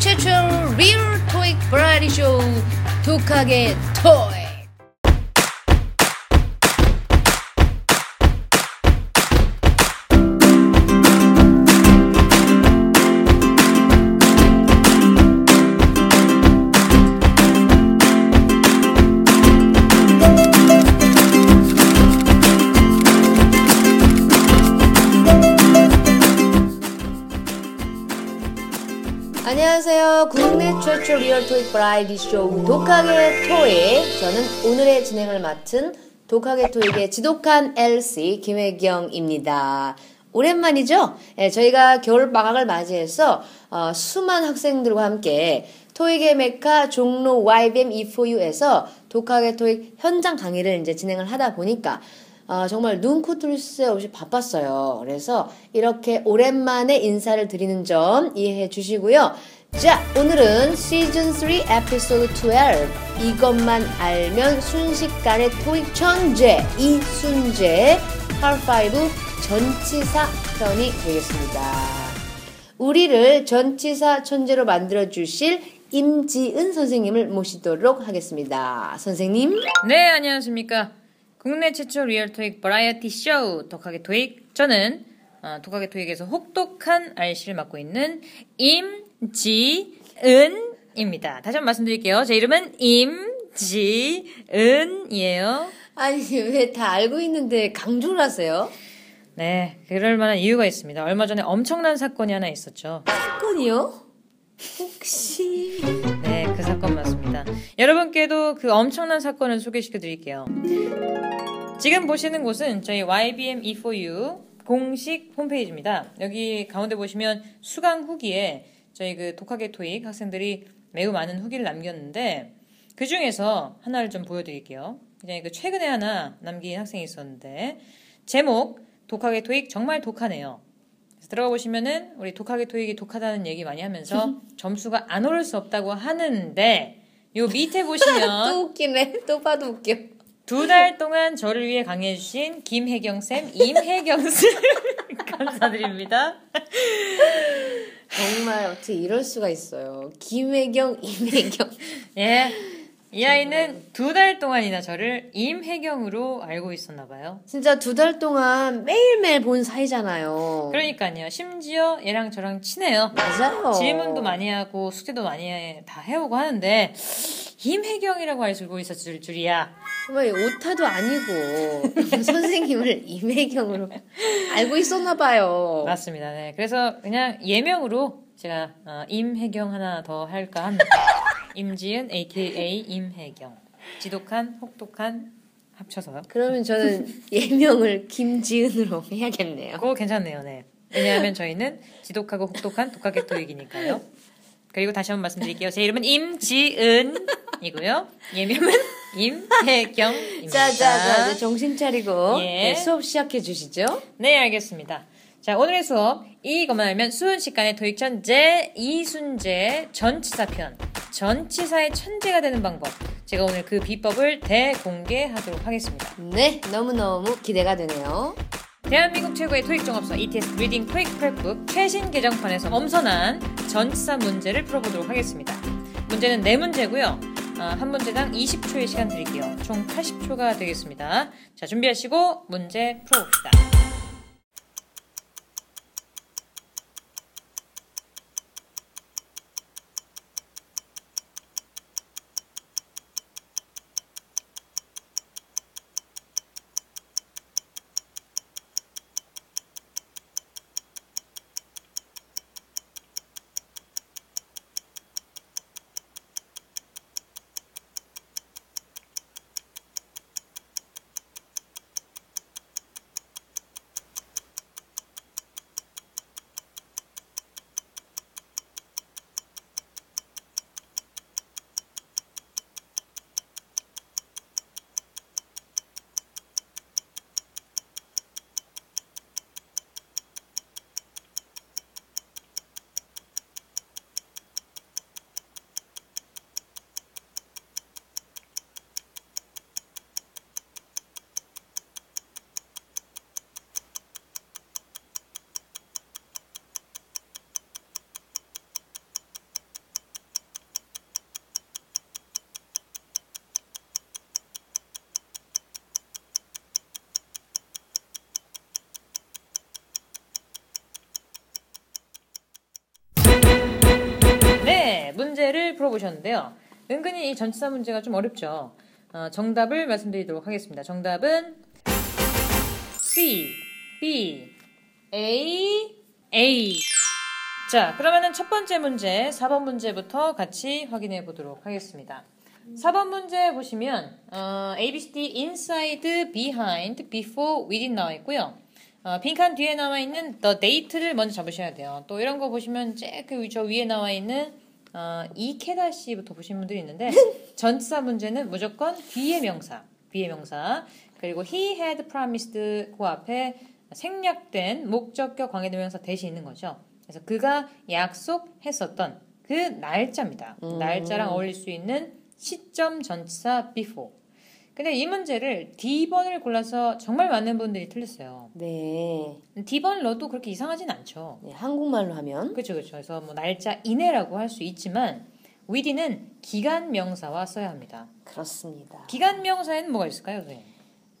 최초 리얼 토익 브라이티 쇼 독하게 토 안녕하세요. 국내 최초 리얼 토익 버라이어티 쇼 독하게 토익. 저는 오늘의 진행을 맡은 독하게 토익의 지독한 LC 김혜경입니다. 오랜만이죠? 예, 저희가 겨울 방학을 맞이해서 어, 수많은 학생들과 함께 토익의 메카 종로 YBM E4U에서 독하게 토익 현장 강의를 이제 진행을 하다 보니까 어, 정말 눈 코 뜰새 없이 바빴어요. 그래서 이렇게 오랜만에 인사를 드리는 점 이해해 주시고요. 자, 오늘은 시즌 3 에피소드 12 이것만 알면 순식간에 토익 천재 이순재 할5 전치사 편이 되겠습니다. 우리를 전치사 천재로 만들어 주실 임지은 선생님을 모시도록 하겠습니다. 선생님. 네, 안녕하십니까. 국내 최초 리얼 토익 버라이어티 쇼 독하게 토익. 저는 어, 독하게 토익에서 혹독한 알씨를 맡고 있는 임지은입니다. 다시 한번 말씀드릴게요. 제 이름은 임지은이에요. 아니, 왜 다 알고 있는데 강조를 하세요? 네, 그럴 만한 이유가 있습니다. 얼마 전에 엄청난 사건이 하나 있었죠. 사건이요? 혹시. 네, 그 사건 맞습니다. 여러분께도 그 엄청난 사건을 소개시켜 드릴게요. 지금 보시는 곳은 저희 YBM E4U 공식 홈페이지입니다. 여기 가운데 보시면 수강 후기에 저희 그 독하게 토익 학생들이 매우 많은 후기를 남겼는데 그 중에서 하나를 좀 보여드릴게요. 그냥 그 최근에 하나 남긴 학생이 있었는데 제목 독하게 토익 정말 독하네요. 들어가 보시면은 우리 독하게 토익이 독하다는 얘기 많이 하면서 점수가 안 오를 수 없다고 하는데 요 밑에 보시면 또 웃기네. 또 봐도 웃겨. 두 달 동안 저를 위해 강해주신 김혜경 쌤, 임혜경 쌤 감사드립니다. 정말 어떻게 이럴 수가 있어요. 김혜경, 임혜경. 예, 이 아이는 두 달 동안이나 저를 임혜경으로 알고 있었나 봐요. 진짜 두 달 동안 매일매일 본 사이잖아요. 그러니까요. 심지어 얘랑 저랑 친해요. 맞아요. 질문도 많이 하고 숙제도 많이 해- 다 해오고 하는데 임혜경이라고 알고 있었을 줄이야. 정말 오타도 아니고 선생님을 임혜경으로 알고 있었나 봐요. 맞습니다. 네. 그래서 그냥 예명으로 제가 어, 임혜경 하나 더 할까 합니다. 임지은 AKA 임혜경. 지독한 혹독한 합쳐서요. 그러면 저는 예명을 김지은으로 해야겠네요. 그거 괜찮네요. 네. 왜냐하면 저희는 지독하고 혹독한 독하게 토익이니까요. 그리고 다시 한번 말씀드릴게요. 제 이름은 임지은이고요. 예명은 임혜경입니다. 자, 자, 자, 정신 차리고 예. 네, 수업 시작해 주시죠. 네, 알겠습니다. 자, 오늘의 수업 이것만 알면 순식간에 토익 천재 이순재 전치사편 전치사의 천재가 되는 방법 제가 오늘 그 비법을 대공개하도록 하겠습니다. 네, 너무너무 기대가 되네요. 대한민국 최고의 토익 종합서 ETS reading 토익 prep book 최신 개정판에서 엄선한 전치사 문제를 풀어보도록 하겠습니다. 문제는 네 문제고요. 어, 한 문제당 20초의 시간 드릴게요. 총 80초가 되겠습니다. 자, 준비하시고 문제 풀어봅시다. 보셨는데요. 은근히 이 전치사 문제가 좀 어렵죠. 어, 정답을 말씀드리도록 하겠습니다. 정답은 C, B, A, A. 자, 그러면은 첫 번째 문제, 4번 문제부터 같이 확인해 보도록 하겠습니다. 4번 문제 보시면 어, A, B, C, D, inside, behind, before, within 나와 있고요. 어, 빈칸 뒤에 나와 있는 the date를 먼저 잡으셔야 돼요. 또 이런 거 보시면 쬐그 위에 나와 있는 어, 이케다 씨부터 보신 분들이 있는데 전치사 문제는 무조건 뒤의 명사, 뒤의 명사 그리고 he had promised 그 앞에 생략된 목적격 관계대명사 대신 있는 거죠. 그래서 그가 약속했었던 그 날짜입니다. 음. 날짜랑 어울릴 수 있는 시점 전치사 before. 근데 이 문제를 D번을 골라서 정말 많은 분들이 틀렸어요. 네. D번을 넣어도 그렇게 이상하진 않죠. 네, 한국말로 하면 그렇죠, 그렇죠. 그래서 뭐 날짜 이내라고 할 수 있지만 within은 기간 명사와 써야 합니다. 그렇습니다. 기간 명사에는 뭐가 있을까요, 선생님?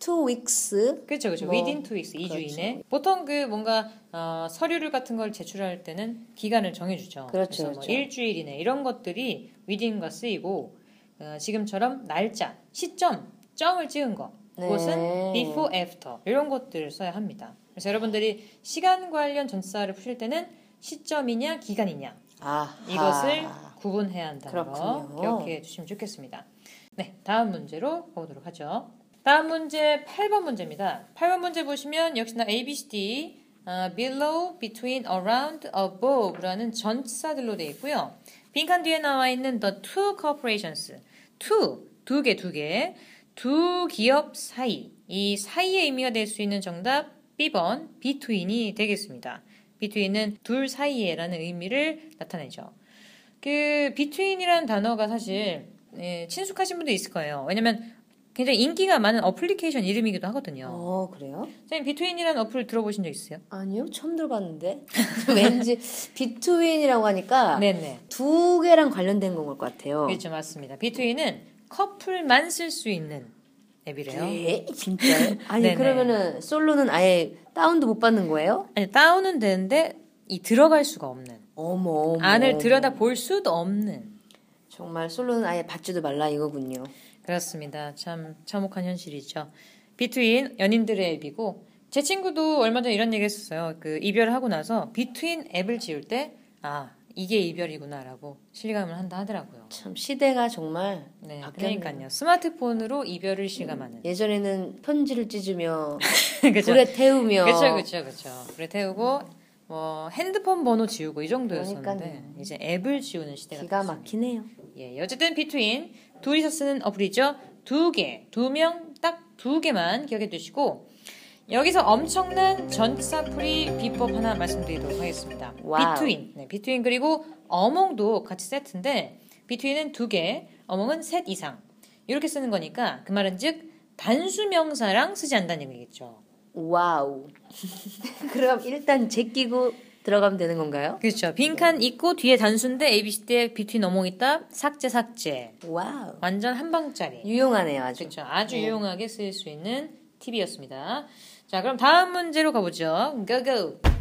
two weeks 그렇죠, 그렇죠. 뭐, within two weeks, 2주 그렇죠. 이내. 보통 그 뭔가 어, 서류를 같은 걸 제출할 때는 기간을 정해주죠. 그렇죠, 래서 뭐 그렇죠. 일주일 이내 이런 것들이 within과 쓰이고 어, 지금처럼 날짜, 시점, 점을 찍은 거. 그것은 네. before, after 이런 것들을 써야 합니다. 그래서 여러분들이 시간 관련 전치사를 푸실 때는 시점이냐 기간이냐 아 이것을 구분해야 한다는 거 그렇군요. 기억해 주시면 좋겠습니다. 네, 다음 문제로 가보도록 하죠. 다음 문제 8번 문제입니다. 8번 문제 보시면 역시나 A, B, C, D, 어, below, between, around, above라는 전치사들로 되어 있고요. 빈칸 뒤에 나와 있는 the two corporations, two, 두 개, 두 개, 두 기업 사이, 이 사이의 의미가 될 수 있는 정답 B번 between이 되겠습니다. between은 둘 사이에라는 의미를 나타내죠. 그 between이라는 단어가 사실 예, 친숙하신 분도 있을 거예요. 왜냐면 굉장히 인기가 많은 어플리케이션 이름이기도 하거든요. 어 그래요? 선생님 between이라는 어플 들어보신 적 있어요? 아니요 처음 들어봤는데 왠지 비트윈이라고 하니까 네네. 두 개랑 관련된 건 것 같아요. 그렇죠 맞습니다. between은 커플만 쓸 수 있는 앱이래요. 네, 진짜요? 아니. 그러면은 솔로는 아예 다운도 못 받는 거예요? 아니 다운은 되는데 이 들어갈 수가 없는 어머, 어머 안을. 들여다 볼 수도 없는 정말 솔로는 아예 받지도 말라 이거군요. 그렇습니다. 참 참혹한 현실이죠. 비트윈 연인들의 앱이고 제 친구도 얼마 전에 이런 얘기 했었어요. 그 이별하고 나서 비트윈 앱을 지울 때 아, 이게 이별이구나라고 실감을 한다 하더라고요. 참 시대가 정말 네, 바뀌었네요. 그러니까요. 스마트폰으로 이별을 실감하는. 예전에는 편지를 찢으며? 불에 태우며 그렇죠, 그렇죠, 그렇죠. 불에 태우고 뭐 핸드폰 번호 지우고 이 정도였었는데 그러니까요. 이제 앱을 지우는 시대가 기가 됐습니다. 막히네요. 예, 어쨌든 between 둘이서 쓰는 어플이죠. 두 개, 두 명, 딱 두 개만 기억해 두시고 여기서 엄청난 전치사 풀이 비법 하나 말씀드리도록 하겠습니다. wow. between, 네, between 그리고 among도 같이 세트인데 between은 두 개, among은 셋 이상 이렇게 쓰는 거니까 그 말은 즉 단수 명사랑 쓰지 않는다는 얘기겠죠. wow. 그럼 일단 제끼고 들어가면 되는 건가요? 그렇죠. 빈칸 있고 뒤에 단수인데 ABCD에 between among 있다. 삭제 삭제. wow. 완전 한 방짜리. 유용하네요, 아주. 그렇죠. 아주 유용하게 쓰일 수 있는 팁이었습니다. 자, 그럼 다음 문제로 가보죠. go go.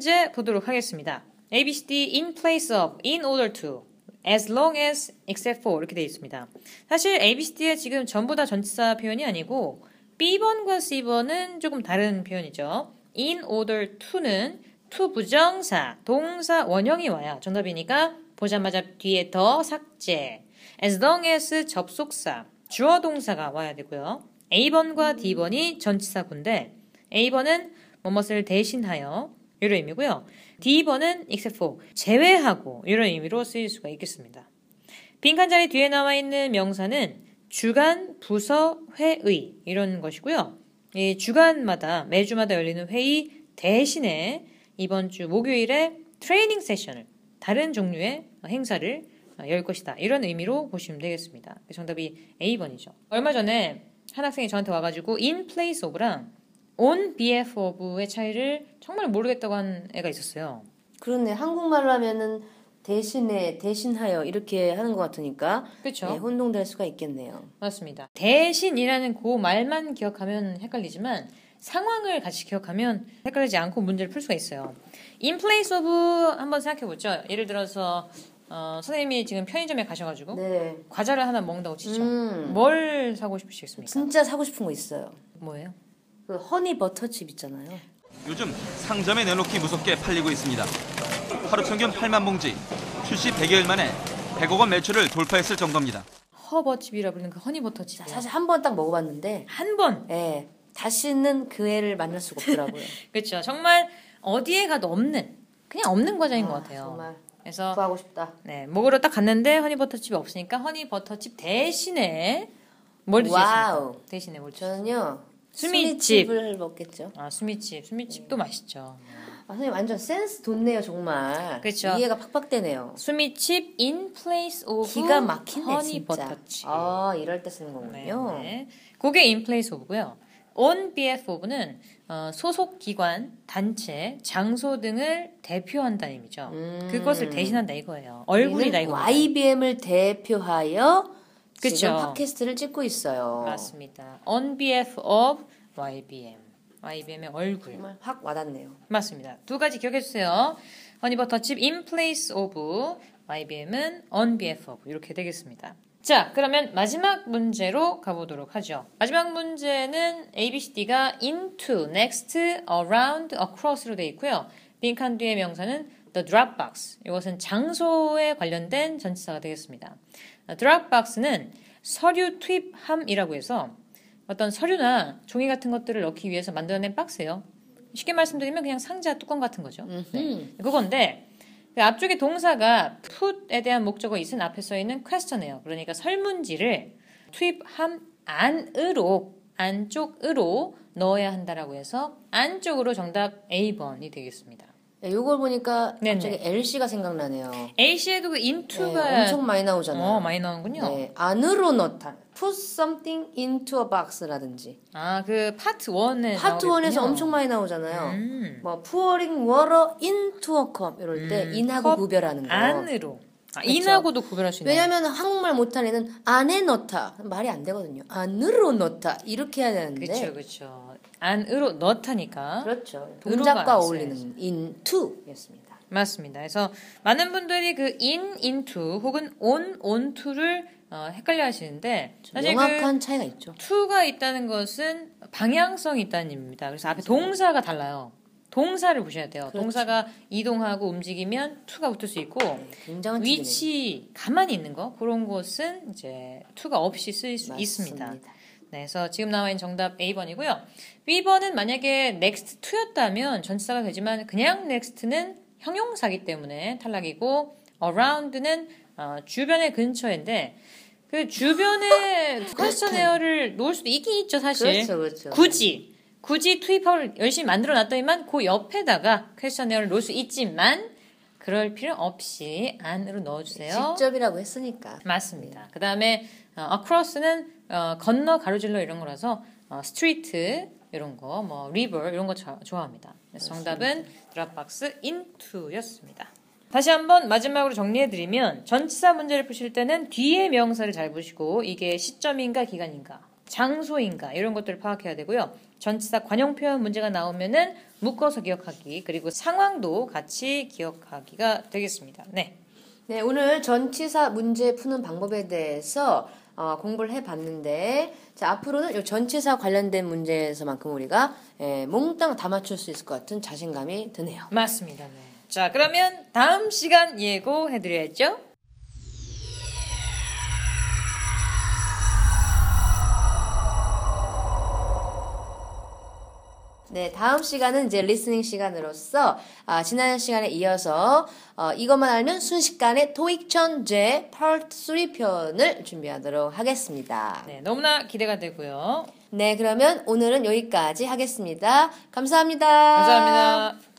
문제 보도록 하겠습니다. A, B, C, D in place of, in order to, as long as, except for 이렇게 되어 있습니다. 사실 A, B, C, D에 지금 전부 다 전치사 표현이 아니고 B번과 C번은 조금 다른 표현이죠. in order to는 to 부정사, 동사 원형이 와야 정답이니까 보자마자 뒤에 더 삭제. as long as 접속사, 주어 동사가 와야 되고요. A번과 D번이 전치사군데 A번은 뭐뭇을 대신하여 이런 의미고요. D번은 except for 제외하고 이런 의미로 쓰일 수가 있겠습니다. 빈칸 자리 뒤에 나와 있는 명사는 주간, 부서, 회의 이런 것이고요. 이 주간마다 매주마다 열리는 회의 대신에 이번 주 목요일에 트레이닝 세션을 다른 종류의 행사를 열 것이다. 이런 의미로 보시면 되겠습니다. 정답이 A번이죠. 얼마 전에 한 학생이 저한테 와가지고 in place of랑 on behalf of의 차이를 정말 모르겠다고 한 애가 있었어요. 그렇네. 한국말로 하면은 대신에 대신하여 이렇게 하는 것 같으니까 그렇죠. 네, 혼동될 수가 있겠네요. 맞습니다. 대신이라는 그 말만 기억하면 헷갈리지만 상황을 같이 기억하면 헷갈리지 않고 문제를 풀 수가 있어요. in place of 한번 생각해 보죠. 예를 들어서 어, 선생님이 지금 편의점에 가셔가지고 네. 과자를 하나 먹는다고 치죠. 음. 뭘 사고 싶으시겠습니까? 진짜 사고 싶은 거 있어요. 뭐예요? 그 허니 버터칩 있잖아요. 요즘 상점에 내놓기 무섭게 팔리고 있습니다. 하루 평균 8만 봉지, 출시 100여일 만에 100억 원 매출을 돌파했을 정도입니다. 허버칩이라 부르는 그 허니버터칩. 자, 사실 한 번 딱 먹어봤는데, 한 번. 예, 다시는 그 애를 만날 수가 없더라고요. 그렇죠. 정말 어디에 가도 없는 그냥 없는 과자인 것 아, 같아요. 정말 그래서 구하고 싶다. 네 먹으러 딱 갔는데 허니버터칩이 없으니까 허니버터칩 대신에 뭘? wow. 대신에 뭘 드실 저는요, 수미칩. 수미칩을 먹겠죠. 아 수미칩, 수미칩도 맛있죠. 아, 선생님 완전 센스 돋네요, 정말. 그쵸. 이해가 팍팍 되네요. 수미칩 in place of 기가 막히네, 진짜. 허니버터칩. 아, 이럴 때 쓰는 거군요. 네, 네. 그게 in place of고요. on behalf of는 어, 소속 기관, 단체, 장소 등을 대표한다는 의미죠. 음. 그것을 대신한다 이거예요. 얼굴이다 이거. YBM을 대표하여 그쵸. 지금 팟캐스트를 찍고 있어요. 맞습니다. on behalf of YBM. YBM의 얼굴. 정말 확 와닿네요. 맞습니다. 두 가지 기억해 주세요. 허니버터칩 in place of YBM은 on behalf of 이렇게 되겠습니다. 자, 그러면 마지막 문제로 가보도록 하죠. 마지막 문제는 ABCD가 into, next, around, across로 되어 있고요. 빈칸 뒤의 명사는 the Dropbox. 이것은 장소에 관련된 전치사가 되겠습니다. Dropbox는 서류 투입함이라고 해서 어떤 서류나 종이 같은 것들을 넣기 위해서 만들어낸 박스예요. 쉽게 말씀드리면 그냥 상자 뚜껑 같은 거죠. 네. 그건데 그 앞쪽에 동사가 put에 대한 목적어 있은 앞에 써 있는 question이에요. 그러니까 설문지를 투입함 안으로 안쪽으로 넣어야 한다라고 해서 안쪽으로 정답 A번이 되겠습니다. 네, 요걸 보니까 네네. 갑자기 LC가 생각나네요. A시에도 그 네, into가 엄청 많이 나오잖아요. 어, 많이 나오는군요. 네, 안으로 넣다. Put something into a box라든지. 아, 그 파트 1에 파트 1에서 엄청 많이 나오잖아요. 음. 뭐 pouring water into a cup 이럴 때 인하고 컵 구별하는 거. 안으로. 아. 인하고도 구별할 수 있는. 왜냐하면 한국말 못하는 애는 안에 넣다 말이 안 되거든요. 안으로 넣다 이렇게 해야 되는데 그렇죠, 그렇죠. 안으로 넣다니까. 그렇죠. 동작과 안 어울리는 into였습니다. 맞습니다. 그래서 많은 분들이 그 in, into 혹은 on, onto를 어, 헷갈려 하시는데 사실 명확한 차이가 있죠. 그 to가 있다는 것은 방향성이 있다는 의미입니다. 그래서 앞에 동사가 달라요. 동사를 보셔야 돼요. 그렇죠. 동사가 이동하고 움직이면 to가 붙을 수 있고 팁이네요. 위치 가만히 있는 거 그런 곳은 이제 to가 없이 쓰일 수 있습니다. 맞습니다. 네, 그래서 지금 나와 있는 정답 A번이고요. B번은 만약에 next to였다면 전치사가 되지만 그냥 next는 형용사기 때문에 탈락이고 around는 어, 주변의 근처인데 그 주변에 questionnaire를 놓을 수도 있긴 있죠 사실. 그렇죠, 그렇죠. 굳이 굳이 투입함을 열심히 만들어 놨더니만 그 옆에다가 questionnaire를 놓을 수 있지만 그럴 필요 없이 안으로 넣어주세요. 직접이라고 했으니까. 맞습니다. 그 다음에 어, across는 어, 건너 가로질러 이런 거라서 어, street 이런 거, 뭐 river 이런 거 자- 좋아합니다. 그래서 정답은 드랍박스 into였습니다. 다시 한번 마지막으로 정리해드리면 전치사 문제를 푸실 때는 뒤에 명사를 잘 보시고 이게 시점인가 기간인가 장소인가 이런 것들을 파악해야 되고요. 전치사 관용 표현 문제가 나오면은 묶어서 기억하기 그리고 상황도 같이 기억하기가 되겠습니다. 네. 네, 오늘 전치사 문제 푸는 방법에 대해서 어, 공부를 해봤는데, 자, 앞으로는 이 전치사 관련된 문제에서만큼 우리가 예, 몽땅 다 맞출 수 있을 것 같은 자신감이 드네요. 맞습니다. 네. 자, 그러면 다음 시간 예고해드려야죠. 네, 다음 시간은 이제 리스닝 시간으로서 아, 지난 시간에 이어서 어, 이것만 알면 순식간에 토익 천재 파트 3 편을 준비하도록 하겠습니다. 네, 너무나 기대가 되고요. 네, 그러면 오늘은 여기까지 하겠습니다. 감사합니다. 감사합니다.